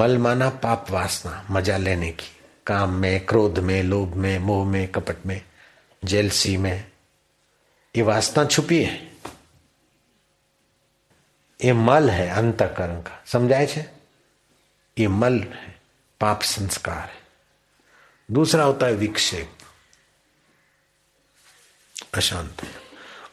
मल माना पाप वासना, मज़ा लेने की। काम में, क्रोध में, लोभ में, मोह में, कपट में, जेलसी में। ये वासना छुपी है। ये मल है अंतकरण का। समझाए छे? ये मल है, पाप संस्कार है। दूसरा होता है विक्षेप। अशांत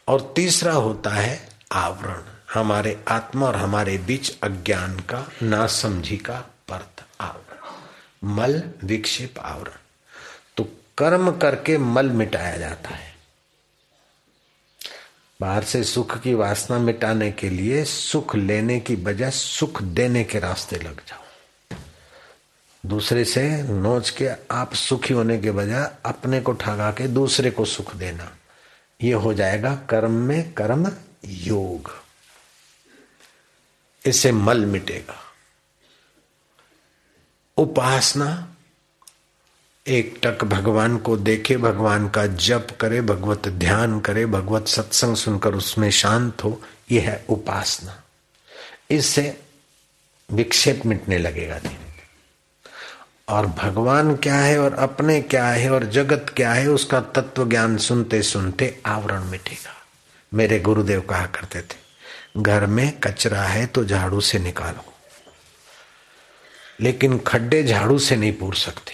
और तीसरा होता है आवरण। हमारे आत्मा और हमारे बीच अज्ञान का, नासमझी का पर्थ आवरण मल विक्षेप आवरण तो कर्म करके मल मिटाया जाता है। बाहर से सुख की वासना मिटाने के लिए सुख लेने की बजाय सुख देने के रास्ते लग जाओ। दूसरे से नोच के आप सुखी होने के बजाय अपने को ठगा के दूसरे को सुख देना। ये हो जाएगा कर्म में कर्म योग। इससे मल मिटेगा। उपासना, एक टक भगवान को देखे, भगवान का जप करे, भगवत ध्यान करे, भगवत सत्संग सुनकर उसमें शांत हो, यह है उपासना। इससे विक्षेप मिटने लगेगा धीरे और भगवान क्या है और अपने क्या है और जगत क्या है, उसका तत्व ज्ञान सुनते सुनते आवरण मिटेगा। मेरे गुरुदेव कहा करते थे, घर में कचरा है तो झाड़ू से निकालो। लेकिन खड्डे झाड़ू से नहीं पूर सकते।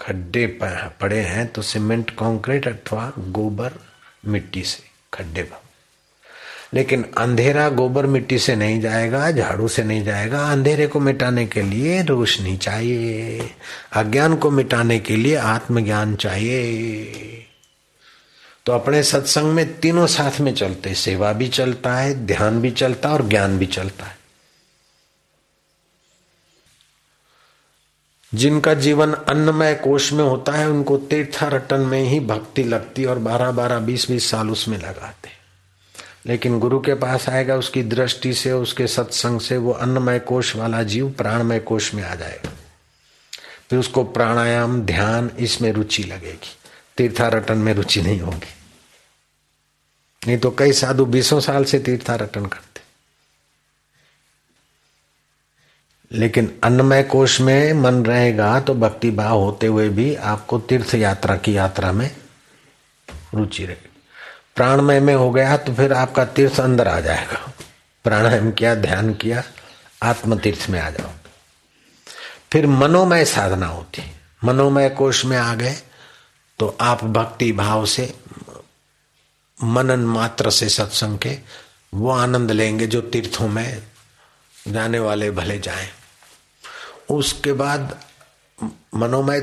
खड्डे पड़े हैं तो सीमेंट, कंक्रीट अथवा गोबर मिट्टी से, खड्डे लेकिन अंधेरा गोबर मिट्टी से नहीं जाएगा, झाड़ू से नहीं जाएगा। अंधेरे को मिटाने के लिए रोशनी चाहिए, अज्ञान को मिटाने के लिए आत्मज्ञान चाहिए। तो अपने सत्संग में तीनों साथ में चलते, सेवा भी चलता है, ध्यान भी चलता है और ज्ञान भी चलता है। जिनका जीवन अन्नमय कोष में होता है, उनको तीर्थारटन में ही भक्ति लगती और बारह बारह बीस बीस साल उसमें लगाते। लेकिन गुरु के पास आएगा, उसकी दृष्टि से, उसके सत्संग से वो अन्नमय कोष वाला जीव प्राणमय कोष में आ जाएगा। फिर उसको प्राणायाम, ध्यान, इसमें रुचि लगेगी। तीर्थारटन में रुचि नहीं होगी। नहीं तो कई साधु बीसों साल से तीर्थारटन करते लेकिन अन्नमय कोष में मन रहेगा तो भक्ति भाव होते हुए भी आपको तीर्थ यात्रा की यात्रा में रुचि रहेगी प्राणमय में हो गया तो फिर आपका तीर्थ अंदर आ जाएगा। प्राणायाम किया, ध्यान किया आत्म तीर्थ में आ जाओ। फिर मनोमय साधना होती। मनोमय कोष में आ गए तो आप भक्ति भाव से, मनन मात्र से सत्संग के वो आनंद लेंगे जो तीर्थों में जाने वाले भले जाएँ। उसके बाद मनोमय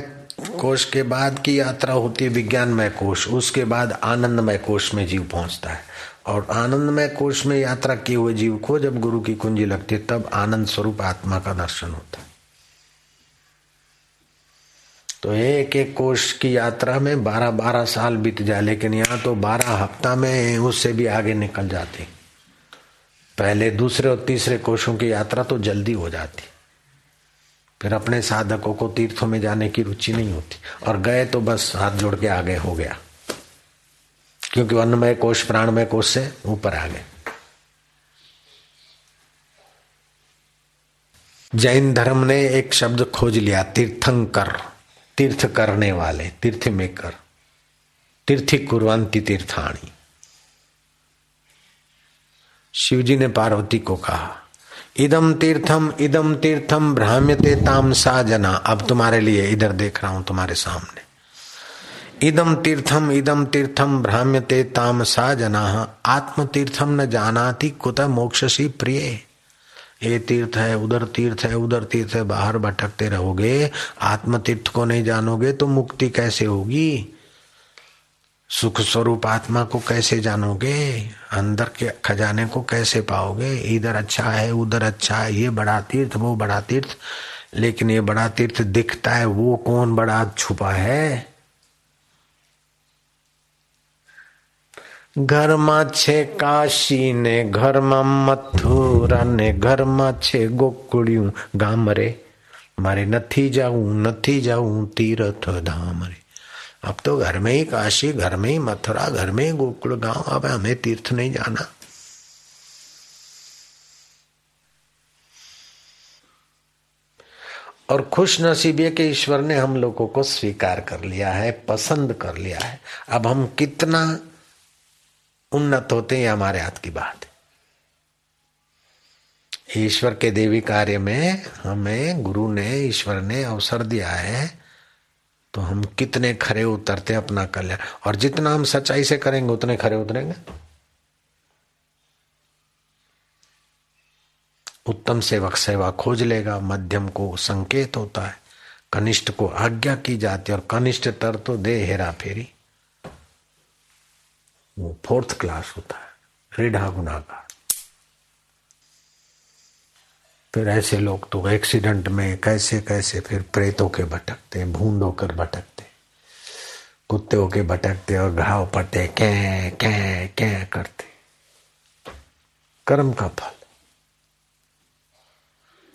कोश के बाद की यात्रा होती है विज्ञानमय कोश उसके बाद आनंदमय कोश में जीव पहुँचता है। और आनंदमय कोश में यात्रा किए हुए जीव को जब गुरु की कुंजी लगती है, तब आनंद स्वरूप आत्मा का दर्शन होता है। तो एक एक कोष की यात्रा में बारह बारह साल बीत जाए, लेकिन यहाँ तो बारह हफ़्ता में उससे भी आगे निकल जाते। पहले दूसरे और तीसरे कोषों की यात्रा तो जल्दी हो जाती। फिर अपने साधकों को तीर्थों में जाने की रुचि नहीं होती। और गए तो बस हाथ जोड़ के आगे हो गया। क्योंकि अन्नमय कोष प्राणमय कोष से ऊपर आ गए। जैन धर्म ने एक शब्द खोज लिया, तीर्थंकर तीर्थ करने वाले तीर्थ में कर तीर्थी कुरवंती तीर्थाणी। शिवजी ने पार्वती को कहा इदम तीर्थम इदम तीर्थम भ्राम्यते ताम सा जना अब तुम्हारे लिए इधर देख रहा हूँ तुम्हारे सामने। इदम तीर्थम इदम तीर्थम भ्राम्यते ताम सा जना आत्म तीर्थम न जानाति, कुत मोक्षसी प्रिय? ये तीर्थ है, उधर तीर्थ है, उधर तीर्थ है, बाहर भटकते रहोगे आत्म तीर्थ को नहीं जानोगे तो मुक्ति कैसे होगी? सुख स्वरूप आत्मा को कैसे जानोगे अंदर के खजाने को कैसे पाओगे इधर अच्छा है उधर अच्छा है ये बड़ा तीर्थ वो बड़ा तीर्थ लेकिन ये बड़ा तीर्थ दिखता है वो कौन बड़ा छुपा है ઘરમાં છે કાશી ને ઘરમાં મથુરા ને ઘરમાં છે ગોકુળિયું ગામ રે મારે નથી જાવું નથી જાવું તીર્થ ધામ રે अब तो घर में ही काशी, घर में ही मथुरा, घर में ही गोकुल गाँव अब हमें तीर्थ नहीं जाना। और खुश नसीब ये कि ईश्वर ने हम लोगों को स्वीकार कर लिया है, पसंद कर लिया है। अब हम कितना उन्नत होते हैं हमारे हाथ की बात ईश्वर के देवी कार्य में हमें गुरु ने, ईश्वर ने अवसर दिया है तो हम कितने खरे उतरते अपना कल्याण। और जितना हम सच्चाई से करेंगे, उतने खरे उतरेंगे। उत्तम सेवक सेवा खोज लेगा, मध्यम को संकेत होता है। कनिष्ठ को आज्ञा की जाती है, और कनिष्ठ तर तो दे हेरा फेरी। वो फोर्थ क्लास होता है, रीढ़ा गुनागार। फिर ऐसे लोग तो एक्सीडेंट में कैसे कैसे फिर प्रेतों के भटकते, भूंड होकर भटकते, कुत्ते होके भटकते और घाव पड़ते, कै कै कै करते। कर्म का फल।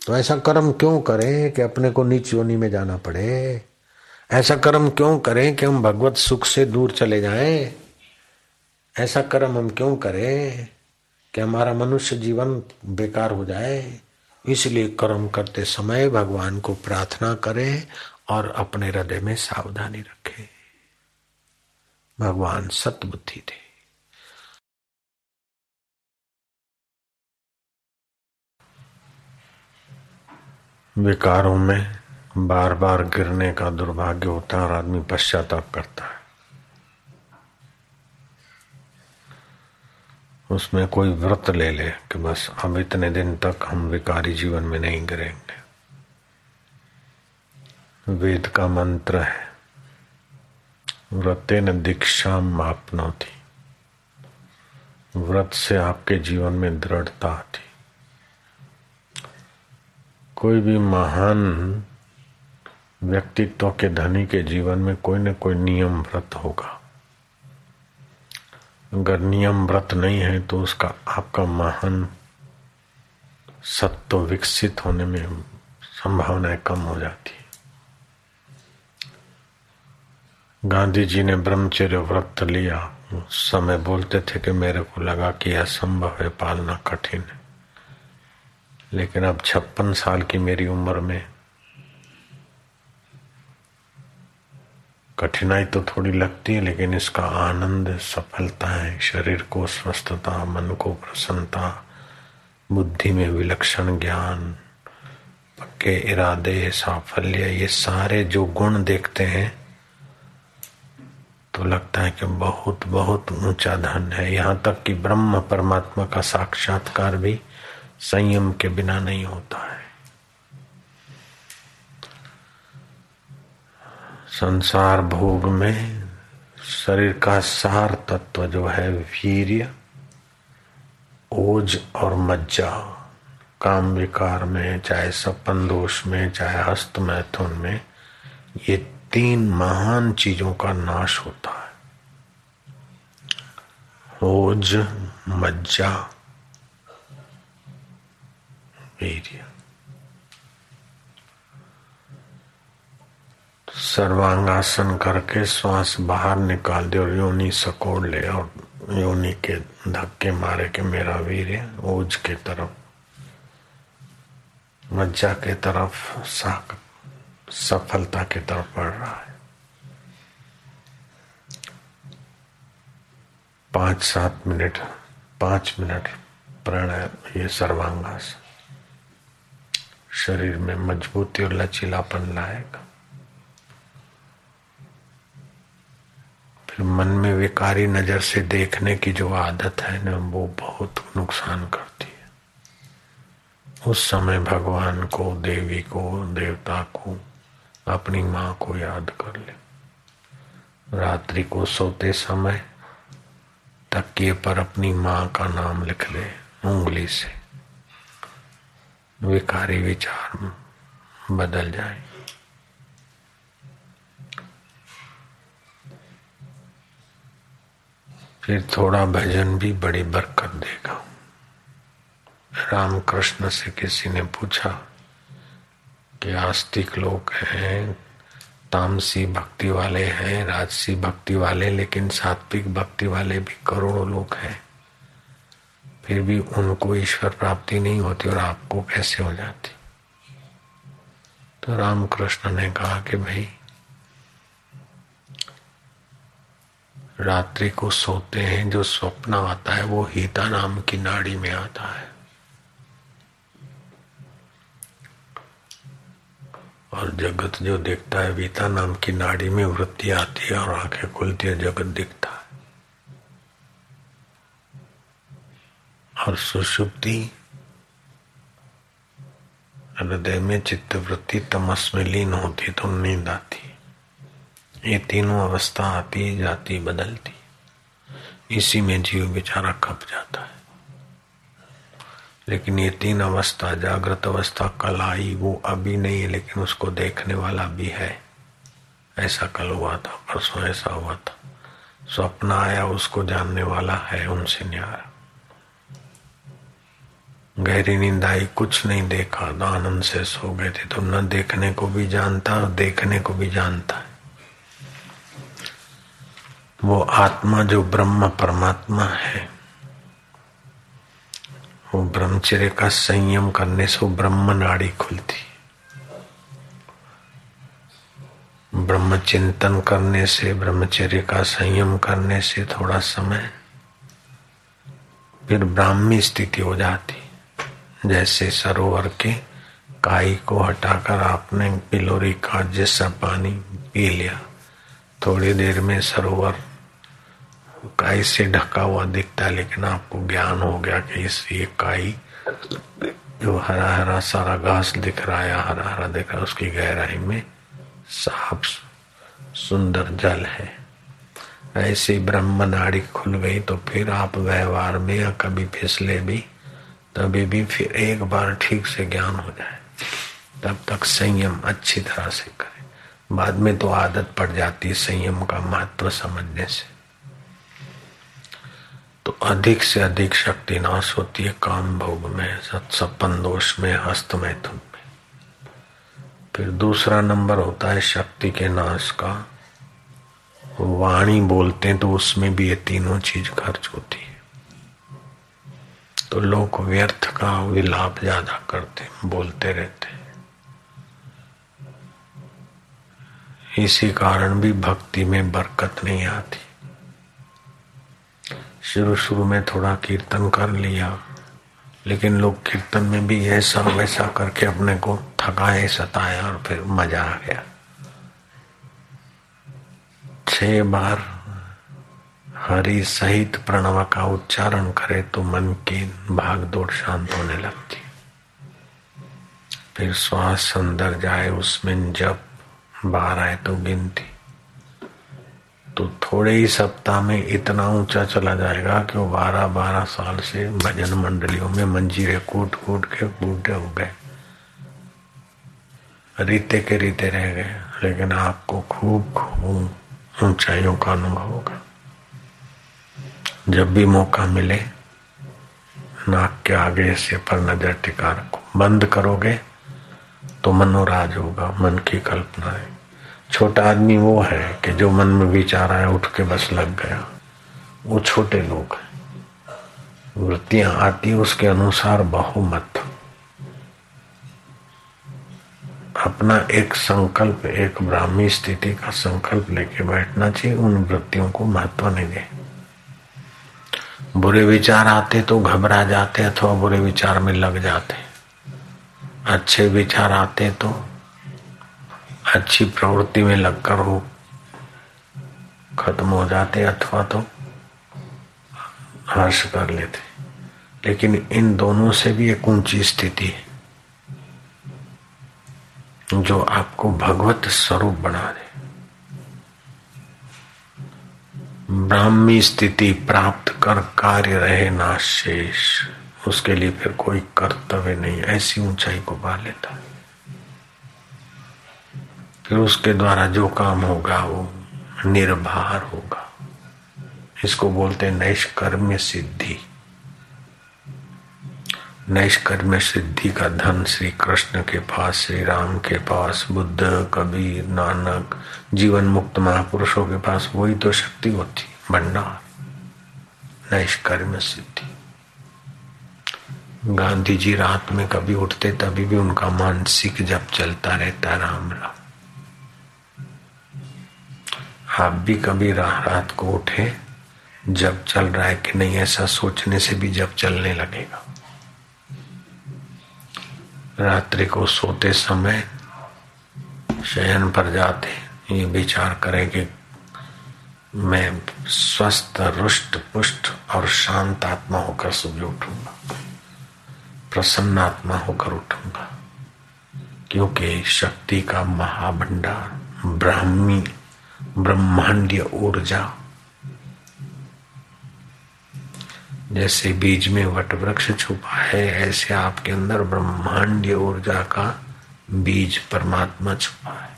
तो ऐसा कर्म क्यों करें कि अपने को नीच योनि में जाना पड़े? ऐसा कर्म क्यों करें कि हम भगवत सुख से दूर चले जाएँ? ऐसा कर्म हम क्यों करें कि हमारा मनुष्य जीवन बेकार हो जाए? इसलिए कर्म करते समय भगवान को प्रार्थना करें और अपने हृदय में सावधानी रखें। भगवान सतबुद्धि थे विकारों में बार बार गिरने का दुर्भाग्य होता है और आदमी पश्चाताप करता है। उसमें कोई व्रत ले ले कि बस अब इतने दिन तक हम विकारी जीवन में नहीं गिरेंगे वेद का मंत्र है, व्रते न दीक्षा मापनो थी व्रत से आपके जीवन में दृढ़ता आती। कोई भी महान व्यक्तित्व के धनी के जीवन में कोई न कोई नियम व्रत होगा। अगर नियम व्रत नहीं है तो उसका आपका महान सत्व विकसित होने में संभावनाएँ कम हो जाती है। गांधी जी ने ब्रह्मचर्य व्रत लिया। उस समय बोलते थे कि मेरे को लगा कि असंभव है, पालना कठिन है। लेकिन अब छप्पन साल की मेरी उम्र में कठिनाई तो थोड़ी लगती है, लेकिन इसका आनंद, सफलता है शरीर को स्वस्थता, मन को प्रसन्नता, बुद्धि में विलक्षण ज्ञान, पक्के इरादे, साफल्य, ये सारे जो गुण देखते हैं तो लगता है कि बहुत बहुत ऊँचा धन है। यहाँ तक कि ब्रह्म परमात्मा का साक्षात्कार भी संयम के बिना नहीं होता है। संसार भोग में शरीर का सार तत्व जो है वीर्य, ओज और मज्जा, काम विकार में, चाहे सपन दोष में, चाहे हस्त मैथुन में, ये तीन महान चीज़ों का नाश होता है। ओज, मज्जा, वीर्य। सर्वांगासन करके श्वास बाहर निकाल दे और योनि सकोड़ ले और योनि के धक्के मारे के मेरा वीर ओज के तरफ़ मज्जा के तरफ़ सफलता की तरफ़ बढ़ रहा है। पाँच सात मिनट, पाँच मिनट प्राणायाम ये सर्वांगासन। शरीर में मजबूती और लचीलापन लाएगा। फिर मन में विकारी नज़र से देखने की जो आदत है ना, वो बहुत नुकसान करती है। उस समय भगवान को, देवी को, देवता को, अपनी माँ को याद कर ले। रात्रि को सोते समय तकिए पर अपनी माँ का नाम लिख ले, उंगली से। विकारी विचार बदल जाए। फिर थोड़ा भजन भी बड़ी बरकत देगा। रामकृष्ण से किसी ने पूछा कि आस्तिक लोग हैं, तामसी भक्ति वाले हैं, राजसी भक्ति वाले, लेकिन सात्विक भक्ति वाले भी करोड़ों लोग हैं। फिर भी उनको ईश्वर प्राप्ति नहीं होती और आपको कैसे हो जाती? तो रामकृष्ण ने कहा कि भाई रात्रि को सोते हैं, जो स्वप्न आता है, वो हिता नाम की नाड़ी में आता है। और जगत जो देखता है, वीता नाम की नाड़ी में वृत्ति आती है और आँखें खुलती है, जगत दिखता है। और सुषुप्ति हृदय में चित्त वृत्ति तमस में लीन होती तो नींद आती ये तीनों अवस्था आती जाती, बदलती। इसी में जीव बेचारा खप जाता है। लेकिन ये तीन अवस्था, जागृत अवस्था, कल आई वो अभी नहीं है, लेकिन उसको देखने वाला भी है। ऐसा कल हुआ था, परसों ऐसा हुआ था। स्वप्न आया, उसको जानने वाला है, उनसे न्यारा गहरी नींद आई, कुछ नहीं देखा तो आनंद से सो गए थे। तो न देखने को भी जानता, और देखने को भी जानता है। वो आत्मा जो ब्रह्म परमात्मा है, वो ब्रह्मचर्य का संयम करने से ब्रह्म नाड़ी खुलती। ब्रह्म चिंतन करने से, ब्रह्मचर्य का संयम करने से थोड़ा समय, फिर ब्राह्मी स्थिति हो जाती। जैसे सरोवर के काई को हटाकर आपने पिलोरी का जैसा पानी पी लिया, थोड़ी देर में सरोवर काई से ढका हुआ दिखता है, लेकिन आपको ज्ञान हो गया कि इस ये काई जो हरा हरा सारा घास दिख रहा है हरा हरा दिख रहा है, उसकी गहराई में साफ़ सुंदर जल है। ऐसी ब्रह्म नाड़ी खुल गई तो फिर आप व्यवहार में या कभी फिसले भी, तभी भी फिर एक बार ठीक से ज्ञान हो जाए। तब तक संयम अच्छी तरह से करें। बाद में तो आदत पड़ जाती है संयम का महत्व समझने से। तो अधिक से अधिक शक्ति नाश होती है काम भोग में सत्सपन दोष में, हस्त मैथुन में। फिर दूसरा नंबर होता है शक्ति के नाश का। वाणी बोलते हैं तो उसमें भी ये तीनों चीज़ खर्च होती है। तो लोग व्यर्थ का विलाप ज़्यादा करते, बोलते रहते इसी कारण भी भक्ति में बरकत नहीं आती। शुरू शुरू में थोड़ा कीर्तन कर लिया। लेकिन लोग कीर्तन में भी ऐसा वैसा करके अपने को थकाए सताया और फिर मज़ा आ गया। छह बार हरि सहित प्रणव का उच्चारण करे तो मन की भाग दौड़ शांत होने लगती। फिर श्वास अंदर जाए, उसमें जब बाहर आए तो गिनती। तो थोड़े ही सप्ताह में इतना ऊँचा चला जाएगा कि वो बारह बारह साल से भजन मंडलियों में मंजीरे कूट कूट के बूढ़े हो गए। रीते के रीते रह गए, लेकिन आपको खूब खूब ऊंचाइयों का अनुभव होगा। जब भी मौका मिले, नाक के आगे से पर नज़र टिका रखो। बंद करोगे तो मनोराज होगा, मन की कल्पना है। छोटा आदमी वो है कि जो मन में विचार आया, उठ के बस लग गया। वो छोटे लोग हैं। वृत्तियाँ आती उसके अनुसार बहुमत। अपना एक संकल्प, एक ब्राह्मी स्थिति का संकल्प लेके बैठना चाहिए, उन वृत्तियों को महत्व नहीं दे। बुरे विचार आते तो घबरा जाते अथवा बुरे विचार में लग जाते। अच्छे विचार आते तो अच्छी प्रवृत्ति में लगकर वो खत्म हो जाते अथवा तो हर्ष कर लेते। लेकिन इन दोनों से भी एक ऊँची स्थिति है, जो आपको भगवत स्वरूप बना दे। ब्राह्मी स्थिति प्राप्त कर कार्य रहे ना शेष उसके लिए फिर कोई कर्तव्य नहीं, ऐसी ऊंचाई को पा लेता। फिर उसके द्वारा जो काम होगा वो निर्भर होगा। इसको बोलते हैं नैष्कर्म्य सिद्धि। नैष्कर्म्य सिद्धि का धन श्री कृष्ण के पास श्री राम के पास, बुद्ध, कबीर, नानक, जीवन मुक्त महापुरुषों के पास, वही तो शक्ति होती, भंडार। नैष्कर्म्य सिद्धि। गांधी जी रात में कभी उठते, तभी भी उनका मानसिक जब चलता रहता, राम राम। आप भी कभी रात को उठे, जब चल रहा है कि नहीं, ऐसा सोचने से भी जब चलने लगेगा। रात्रि को सोते समय शयन पर जाते, ये विचार करें कि मैं स्वस्थ, रुष्ट, पुष्ट और शांत आत्मा होकर सुबह उठूँगा। प्रसन्न आत्मा होकर उठूँगा, क्योंकि शक्ति का महाभंडार ब्राह्मी ब्रह्मांडीय ऊर्जा। जैसे बीज में वट वृक्ष छुपा है, ऐसे आपके अंदर ब्रह्मांडीय ऊर्जा का बीज परमात्मा छुपा है।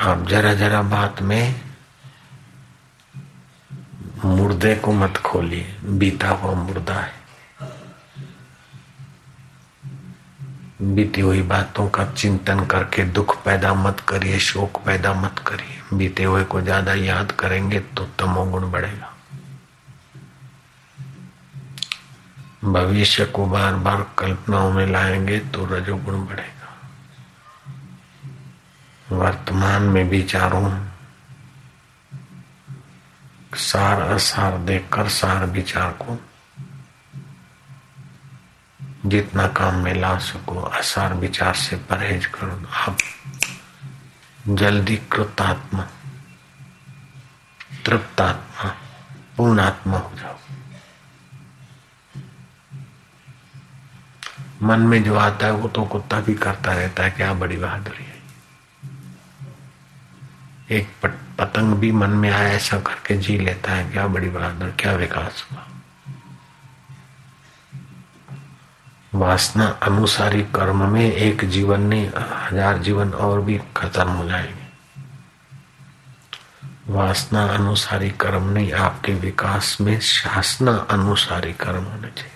आप जरा जरा बात में मुर्दे को मत खोलिए, बीता हुआ मुर्दा है। बीती हुई बातों का चिंतन करके दुख पैदा मत करिए, शोक पैदा मत करिए। बीते हुए को ज़्यादा याद करेंगे तो तमोगुण बढ़ेगा। भविष्य को बार बार कल्पनाओं में लाएँगे तो रजोगुण बढ़ेगा। वर्तमान में विचारों सार असार देखकर सार विचार को जितना काम में ला सको असार विचार से परहेज करो, आप जल्दी कृतात्मा, तृप्तात्मा, पूर्णात्मा हो जाओ। मन में जो आता है, वो तो कुत्ता भी करता रहता है क्या बड़ी बहादुरी है। एक पतंग भी मन में आया, ऐसा करके जी लेता है क्या बड़ी बहादुर, क्या विकास हुआ? वासना अनुसारी कर्म में एक जीवन नहीं, हज़ार जीवन और भी खत्म हो जाएँगे। वासना अनुसारी कर्म नहीं, आपके विकास में शासना अनुसारी कर्म होने चाहिए।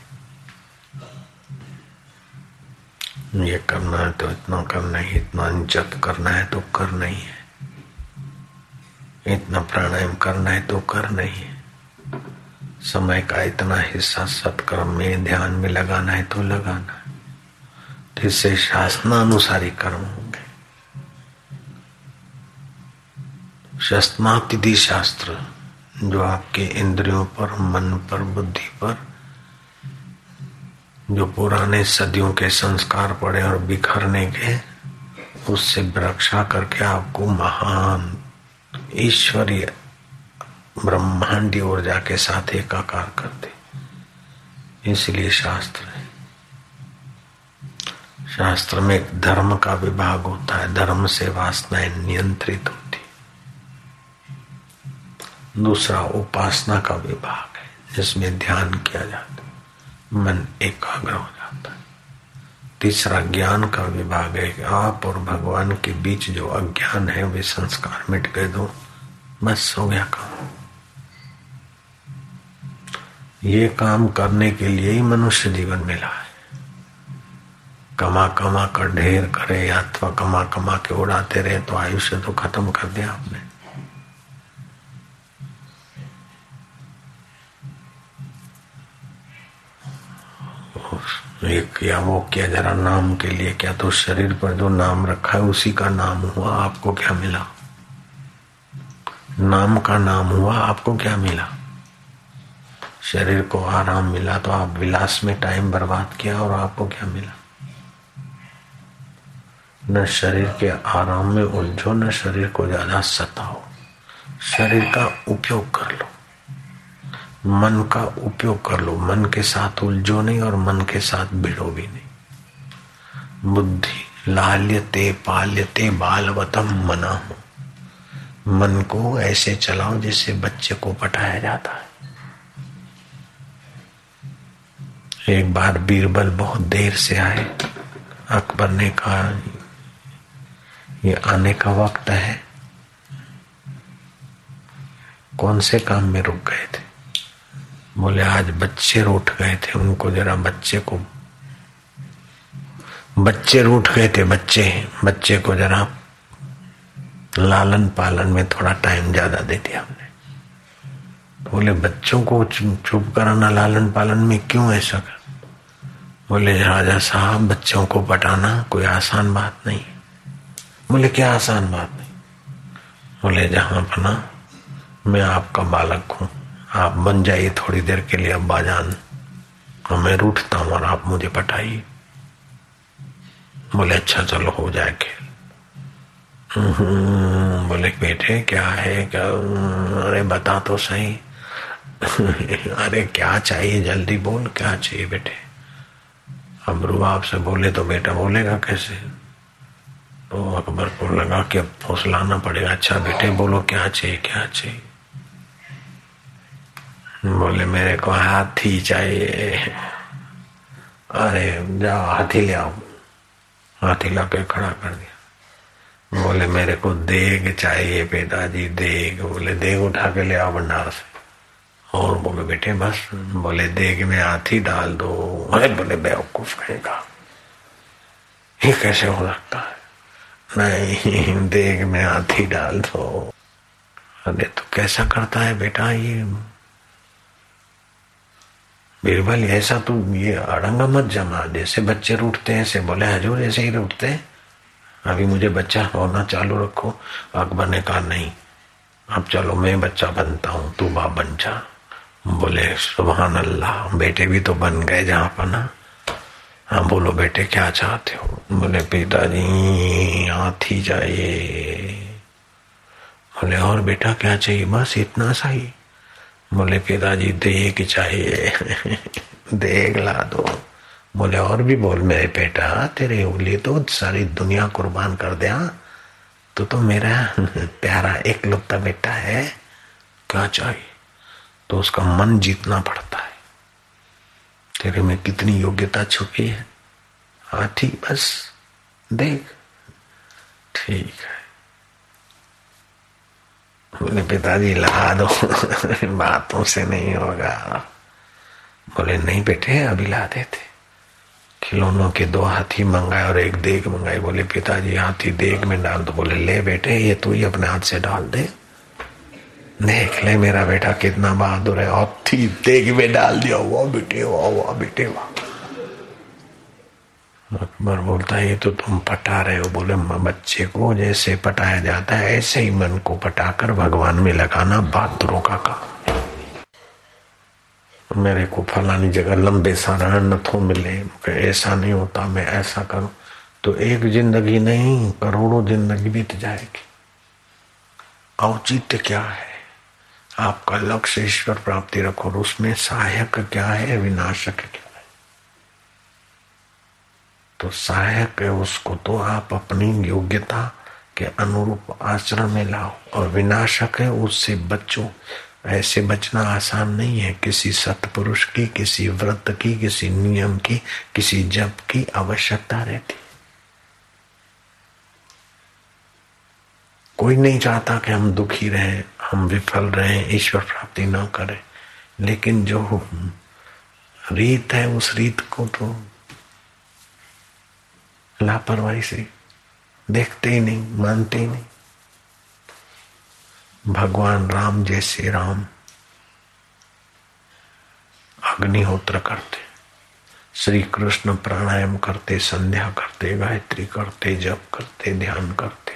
ये करना है तो इतना करना है, इतना जप करना है तो करना ही है। इतना प्राणायाम करना है तो करना ही है। समय का इतना हिस्सा सत्कर्म में, ध्यान में लगाना है तो लगाना है। तो इससे शासनानुसारी कर्म होंगे। शस्नातिथि शास्त्र, जो आपके इंद्रियों पर, मन पर, बुद्धि पर, जो पुराने सदियों के संस्कार पड़े और बिखरने के, उससे रक्षा करके आपको महान, ईश्वरीय ब्रह्मांडी ऊर्जा के साथ एकाकार करते इसलिए शास्त्र है। शास्त्र में धर्म का विभाग होता है। धर्म से वासनाएँ नियंत्रित होती दूसरा उपासना का विभाग है, जिसमें ध्यान किया जाता है। मन एकाग्र हो जाता है। तीसरा ज्ञान का विभाग है आप और भगवान के बीच जो अज्ञान है, वे संस्कार मिट गए दो बस हो गया काम। ये काम करने के लिए ही मनुष्य जीवन मिला है। कमा कमा कर ढेर करे अथवा कमा कमा के उड़ाते रहे तो आयुष्य तो खत्म कर दिया आपने। ये किया वो किया, जरा नाम के लिए क्या तो शरीर पर जो नाम रखा है, उसी का नाम हुआ, आपको क्या मिला? नाम का नाम हुआ, आपको क्या मिला? शरीर को आराम मिला तो आप विलास में टाइम बर्बाद किया और आपको क्या मिला? न शरीर के आराम में उलझो, न शरीर को ज़्यादा सताओ। शरीर का उपयोग कर लो। मन का उपयोग कर लो। मन के साथ उलझो नहीं और मन के साथ भिड़ो भी नहीं। बुद्धि, लाल्यते, पाल्यते, बालवतम मना हो मन को ऐसे चलाओ जिससे बच्चे को पटाया जाता है। एक बार बीरबल बहुत देर से आए। अकबर ने कहा, ये आने का वक्त है। कौन से काम में रुक गए थे? बोले, आज बच्चे रूठ गए थे। उनको जरा बच्चे को, बच्चे रूठ गए थे, बच्चे बच्चे को जरा लालन पालन में थोड़ा टाइम ज़्यादा दे दिया हमने। बोले, बच्चों को चुप कराना लालन पालन में क्यों ऐसा कर बोले राजा साहब बच्चों को पटाना कोई आसान बात नहीं। बोले क्या आसान बात नहीं? बोले जहाँ अपना मैं आपका बालक हूँ। आप बन जाइए थोड़ी देर के लिए अब्बा जान और मैं रूठता हूँ और आप मुझे पटाइए। बोले अच्छा चलो हो जाए खेल। हम्म, बोले बेटे क्या है? क्या? अरे बता तो सही। अरे क्या चाहिए? जल्दी बोल क्या चाहिए बेटे? अब रुबाब से बोले तो बेटा बोलेगा कैसे? तो अकबर को लगा कि अब फौसलाना पड़ेगा। अच्छा बेटे, बोलो क्या चाहिए क्या चाहिए? बोले, मेरे को हाथी चाहिए। अरे, जाओ, हाथी ले आओ। हाथी ला के खड़ा कर दिया। बोले, मेरे को देग चाहिए, पिताजी, देग। बोले, देग उठा के ले आओ, भंडार से। और बोले, बेटे, बस, बोले, देग में हाथी डाल दो। अरे बोले, बेवकूफ़ कहेगा। ये कैसे हो सकता है? नहीं, देग में हाथी डाल दो। अरे तो कैसा करता है बेटा ये? बीरबल, ऐसा तू ये अड़ंगा मत जमा। जैसे बच्चे रूठते हैं, ऐसे बोले, हजूर, ऐसे ही रूठते हैं। अभी मुझे बच्चा होना चालू रखो। अकबर ने कहा, नहीं अब चलो, मैं बच्चा बनता हूँ, तू बाप बन जा। बोले सुबहान अल्लाह बेटे भी तो बन गए जहाँ पर ना। हाँ बोलो बेटे, क्या चाहते हो? बोले, पिताजी, हाथी चाहिए। बोले, और बेटा, क्या चाहिए? बस इतना सा ही। बोले, पिताजी देख चाहिए। देख ला दो। बोले, और भी बोल, मेरे बेटा, तेरे उंगली तो सारी दुनिया कुर्बान कर दिया तो तो मेरा प्यारा एक लुप्ता बेटा है। क्या चाहिए? तो उसका मन जीतना पड़ता है। तेरे में कितनी योग्यता छुपी है? हाथी बस देख। ठीक है। बोले, पिताजी ला दो। बातों से नहीं होगा। बोले, नहीं बेटे, अभी ला देते। खिलौनों के दो हाथी मंगाए और एक देग मंगाई। बोले, पिताजी, हाथी देग में डाल दो। बोले, ले बेटे, ये तू ही अपने हाथ से डाल दे। देख ले मेरा बेटा कितना बहादुर है। और थी देख में डाल दिया हुआ, बेटे वाह वाह बेटे वाह अकबर बोलता है ये तो तुम पटा रहे हो। बोले बच्चे को जैसे पटाया जाता है, ऐसे ही मन को पटाकर भगवान में लगाना बहादुरों का काम मेरे को फलानी जगह लंबे सारा थो मिले। ऐसा नहीं होता, मैं ऐसा करूँ तो एक ज़िंदगी नहीं, करोड़ों ज़िंदगी बीत जाएगी। औचित्य क्या है? आपका लक्ष्य ईश्वर प्राप्ति रखो और उसमें सहायक क्या है? विनाशक क्या है? तो सहायक है उसको तो आप अपनी योग्यता के अनुरूप आचरण में लाओ। और विनाशक है उससे बचो। ऐसे बचना आसान नहीं है। किसी सतपुरुष की, किसी व्रत की, किसी नियम की, किसी जप की आवश्यकता रहती कोई नहीं चाहता कि हम दुखी रहें, हम विफल रहें, ईश्वर प्राप्ति न करें। लेकिन जो रीत है, उस रीत को तो लापरवाही से देखते ही नहीं, मानते ही नहीं। भगवान राम जैसे राम अग्निहोत्र करते श्री कृष्ण प्राणायाम करते, संध्या करते, गायत्री करते, जप करते, ध्यान करते।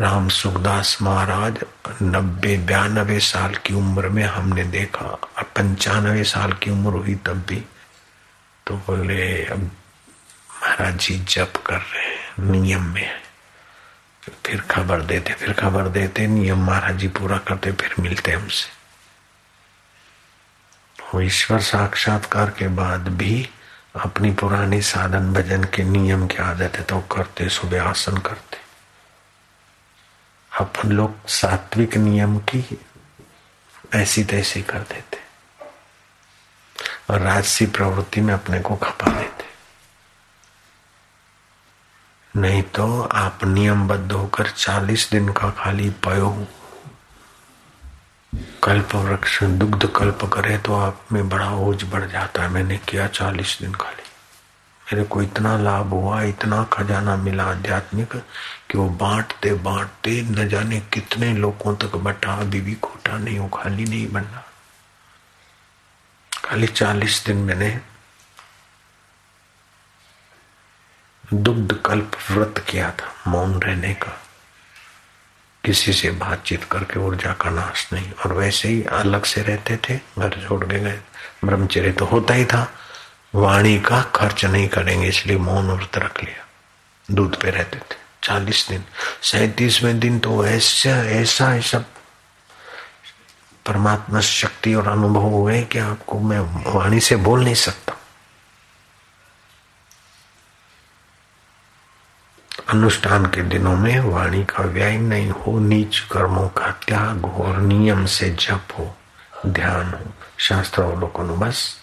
राम सुखदास महाराज, नब्बे बयानबे साल की उम्र में हमने देखा और पंचानवे साल की उम्र हुई तब भी। तो बोले, अब महाराज जी जप कर रहे हैं, नियम में फिर खबर देते, फिर खबर देते, नियम महाराज जी पूरा करते, फिर मिलते हमसे। वो ईश्वर साक्षात्कार के बाद भी अपनी पुरानी साधन भजन के नियम की आदत है तो करते, सुबह आसन करते। अपन लोग सात्विक नियम की ऐसी तैसी कर देते और राजसी प्रवृत्ति में अपने को खपा देते नहीं तो आप नियमबद्ध होकर चालीस दिन का खाली पयो कल्प वृक्ष, दुग्ध कल्प करे तो आप में बड़ा ओझ बढ़ जाता है। मैंने किया चालीस दिन खाली। मेरे को इतना लाभ हुआ, इतना खजाना मिला आध्यात्मिक कि वो बांटते बांटते न जाने कितने लोगों तक बटा बीबी खोटा नहीं हो, खाली नहीं बनना। खाली चालीस दिन मैंने दुग्ध कल्प व्रत किया था, मौन रहने का। किसी से बातचीत करके ऊर्जा का नाश नहीं, और वैसे ही अलग से रहते थे, घर छोड़ के गए। ब्रह्मचर्य तो होता ही था। वाणी का खर्च नहीं करेंगे, इसलिए मौन व्रत रख लिया। दूध पे रहते थे। चालीस दिन, सैतीसवें दिन तो ऐसा ऐसा ऐसा परमात्मा शक्ति और अनुभव हो गए कि आपको मैं वाणी से बोल नहीं सकता। अनुष्ठान के दिनों में वाणी का व्यय नहीं हो, नीच कर्मों का त्याग हो और नियम से जप हो, ध्यान हो, शास्त्र अवलोकन बस।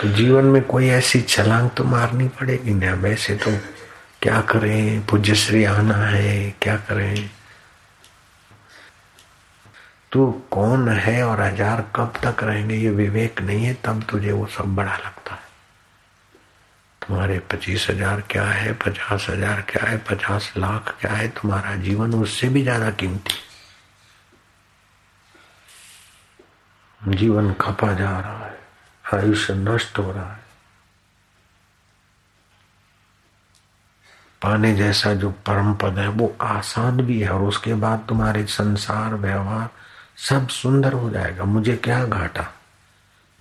तो जीवन में कोई ऐसी छलांग तो मारनी पड़ेगी ना? वैसे तो क्या करें? पूज्य श्री आना है, क्या करें? तू कौन है और हज़ार कब तक रहेंगे? ये विवेक नहीं है, तब तुझे वो सब बड़ा लगता है। तुम्हारे पच्चीस हज़ार क्या है, पचास हज़ार क्या है, पचास लाख क्या है? तुम्हारा जीवन उससे भी ज़्यादा कीमती। जीवन खपा जा रहा आयुष्य नष्ट हो रहा है। पाने जैसा जो परम पद है, वो आसान भी है और उसके बाद तुम्हारे संसार, व्यवहार सब सुंदर हो जाएगा। मुझे क्या घाटा?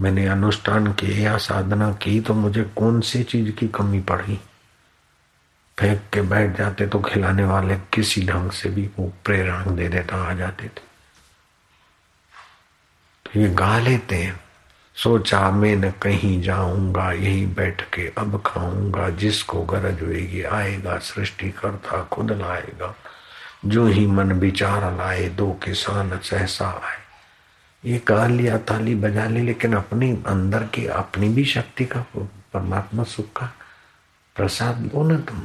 मैंने अनुष्ठान किए या साधना की तो मुझे कौन सी चीज़ की कमी पड़ी? फेंक के बैठ जाते तो खिलाने वाले किसी ढंग से भी वो प्रेरणा दे देता, आ जाते थे। तो ये गा लेते हैं। सोचा मैं न कहीं जाऊँगा, यही बैठ के अब खाऊँगा। जिसको गरज होगी आएगा सृष्टि करता खुद लाएगा। जो ही मन विचार लाए, दो किसान सहसा आए। ये गा लिया, ताली बजा ली, लेकिन अपनी अंदर की अपनी भी शक्ति का परमात्मा सुख का प्रसाद दो ना तुम।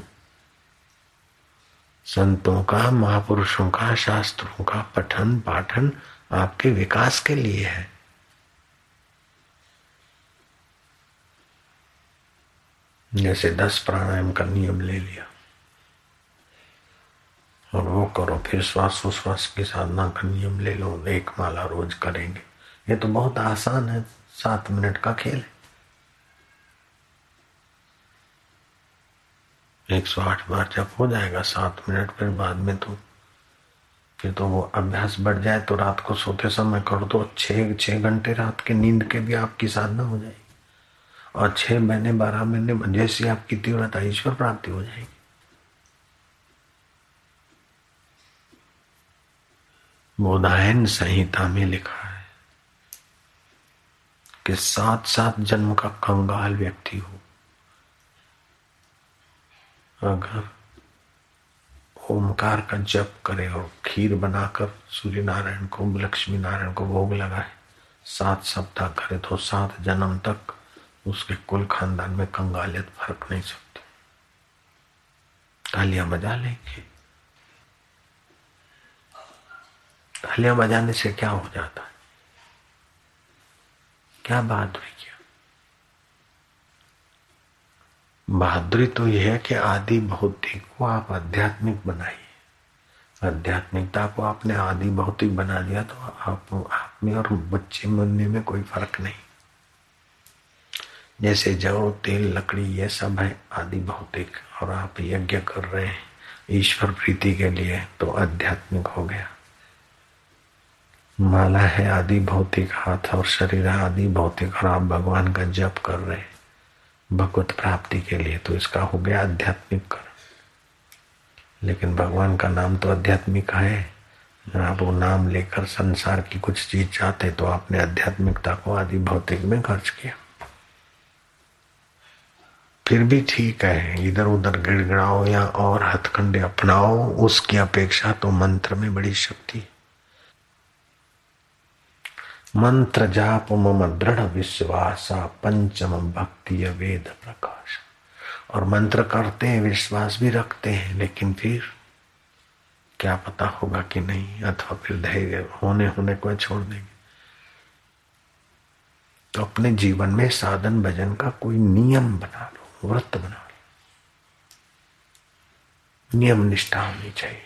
संतों का, महापुरुषों का, शास्त्रों का पठन पाठन आपके विकास के लिए है। जैसे दस प्राणायाम का नियम ले लिया। और वो करो, फिर श्वास उश्वास की साधना का नियम ले लो, एक माला रोज करेंगे। ये तो बहुत आसान है, सात मिनट का खेल है। एक सौ आठ बार जब हो जाएगा सात मिनट, फिर बाद में तो फिर तो वो अभ्यास बढ़ जाए तो रात को सोते समय कर दो, छह छह घंटे रात के नींद के भी आपकी साधना हो जाएगी। और छह महीने, बारह महीने जैसी आपकी तीव्रता, ईश्वर प्राप्ति हो जाएगी। बोधायन संहिता में लिखा है कि सात सात जन्म का कंगाल व्यक्ति हो। अगर ओमकार का जप करे और खीर बनाकर सूर्य नारायण को लक्ष्मी नारायण को भोग लगाए, सात सप्ताह करे तो सात जन्म तक उसके कुल खानदान में कंगालियत फ़र्क नहीं सकती। तालियाँ बजा लेंगे। तालियाँ बजाने से क्या हो जाता है? क्या बहादुरी क्या? बहादुरी तो यह है कि आदि भौतिक को आप आध्यात्मिक बनाइए। आध्यात्मिकता को आपने आदि भौतिक बना दिया तो आप आप में और बच्चे मनने में कोई फ़र्क नहीं। जैसे जौ, तेल, लकड़ी, ये सब है आदि भौतिक। और आप यज्ञ कर रहे हैं ईश्वर प्रीति के लिए तो आध्यात्मिक हो गया। माला है आदि भौतिक, हाथ और शरीर है आदि भौतिक, और आप भगवान का जप कर रहे हैं। भगवत प्राप्ति के लिए तो इसका हो गया आध्यात्मिक कर। लेकिन भगवान का नाम तो आध्यात्मिक है। आप वो नाम लेकर संसार की कुछ चीज़ चाहते तो आपने आध्यात्मिकता को आदि भौतिक में खर्च किया। फिर भी ठीक है। इधर उधर गिड़गिड़ाओ या और हथकंडे अपनाओ, उसकी अपेक्षा तो मंत्र में बड़ी शक्ति। मंत्र जाप मम दृढ़ विश्वास, पंचम भक्ति वेद प्रकाश। और मंत्र करते हैं, विश्वास भी रखते हैं, लेकिन फिर क्या पता होगा कि नहीं, अथवा फिर धैर्य होने होने को छोड़ देंगे। तो अपने जीवन में साधन भजन का कोई नियम बना लो। व्रत बना लो। नियम निष्ठा होनी चाहिए।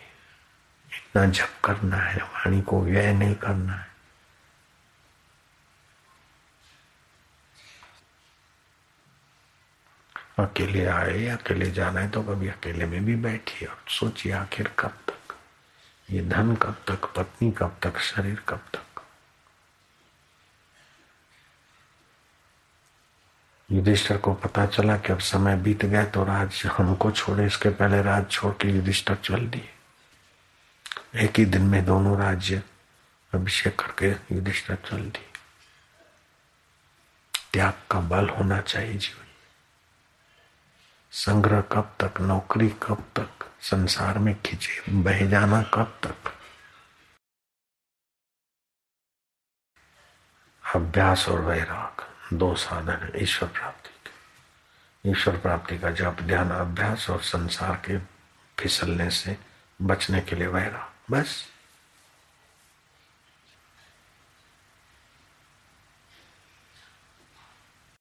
इतना जप करना है, वाणी को व्यय नहीं करना है। अकेले आए, अकेले जाना है तो कभी अकेले में भी बैठिए और सोचिए आखिर कब तक। ये धन कब तक, पत्नी कब तक, शरीर कब तक। युधिष्ठर को पता चला कि अब समय बीत गया तो राज हमको छोड़े। इसके पहले राज छोड़ के युधिष्ठर चल दिए। एक ही दिन में दोनों राज्य अभिषेक करके युधिष्ठर चल दिए। त्याग का बल होना चाहिए जीवन। संग्रह कब तक, नौकरी कब तक, संसार में खिंचे, बह जाना कब तक? अभ्यास और वैराग। दो साधन है, ईश्वर प्राप्ति के। ईश्वर प्राप्ति का जब ध्यान, अभ्यास और संसार के फिसलने से बचने के लिए वैरा बस।